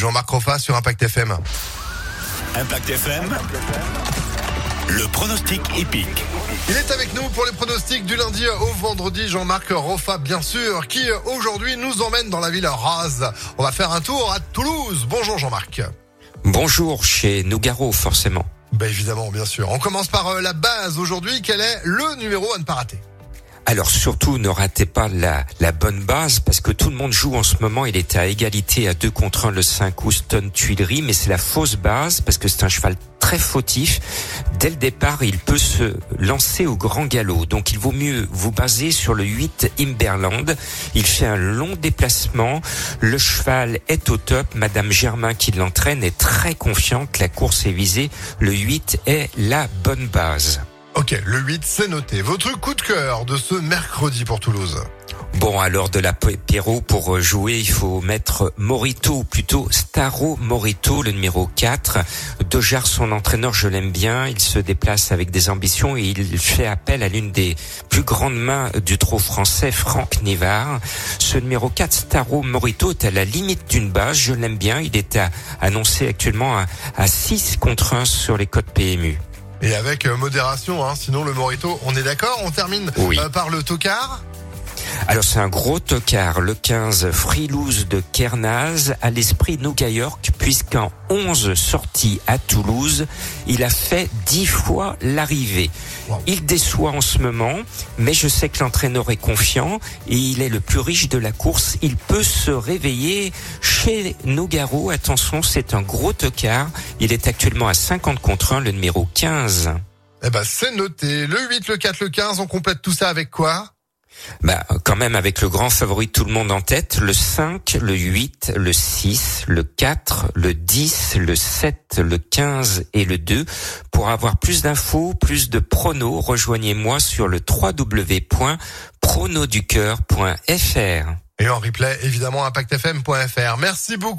Jean-Marc Roffa sur Impact FM. Impact FM. Le pronostic épique. Il est avec nous pour les pronostics du lundi au vendredi, Jean-Marc Roffa, bien sûr, qui aujourd'hui nous emmène dans la ville rase. On va faire un tour à Toulouse. Bonjour Jean-Marc. Bonjour chez Nougaro, forcément. Ben évidemment, bien sûr. On commence par euh, la base aujourd'hui. Quel est le numéro à ne pas rater? Alors surtout, ne ratez pas la, bonne base parce que tout le monde joue en ce moment. Il est à égalité à 2 contre 1 le 5 Houston Tuileries, mais c'est la fausse base parce que c'est un cheval très fautif. Dès le départ, il peut se lancer au grand galop. Donc il vaut mieux vous baser sur le 8 Imberland. Il fait un long déplacement. Le cheval est au top. Madame Germain qui l'entraîne est très confiante. La course est visée. Le 8 est la bonne base. Ok, le 8, c'est noté. Votre coup de cœur de ce mercredi pour Toulouse Bon, alors de la Pierrot, pour jouer, il faut mettre Morito, plutôt Staro Morito, le numéro 4. Dojar, son entraîneur, je l'aime bien. Il se déplace avec des ambitions et il fait appel à l'une des plus grandes mains du trot français, Franck Nivard. Ce numéro 4, Staro Morito, est à la limite d'une base. Je l'aime bien. Il est annoncé actuellement à, à 6 contre 1 sur les codes PMU. Et avec euh, modération, hein, sinon le Morito, on est d'accord On termine euh, par le tocard alors c'est un gros tocard, le 15 Frilouse de Kernaz, à l'esprit Nougat York, puisqu'en 11 sorties à Toulouse, il a fait 10 fois l'arrivée. Il déçoit en ce moment, mais je sais que l'entraîneur est confiant et il est le plus riche de la course. Il peut se réveiller chez Nogaro. Attention, c'est un gros tocard. Il est actuellement à 50 contre 1, le numéro 15. Eh ben, c'est noté. Le 8, le 4, le 15, on complète tout ça avec quoi? Bah, quand même avec le grand favori tout le monde en tête, le 5, le 8, le 6, le 4, le 10, le 7, le 15 et le 2. Pour avoir plus d'infos, plus de pronos, rejoignez-moi sur le www.pronoducœur.fr. Et en replay, évidemment, impactfm.fr. Merci beaucoup.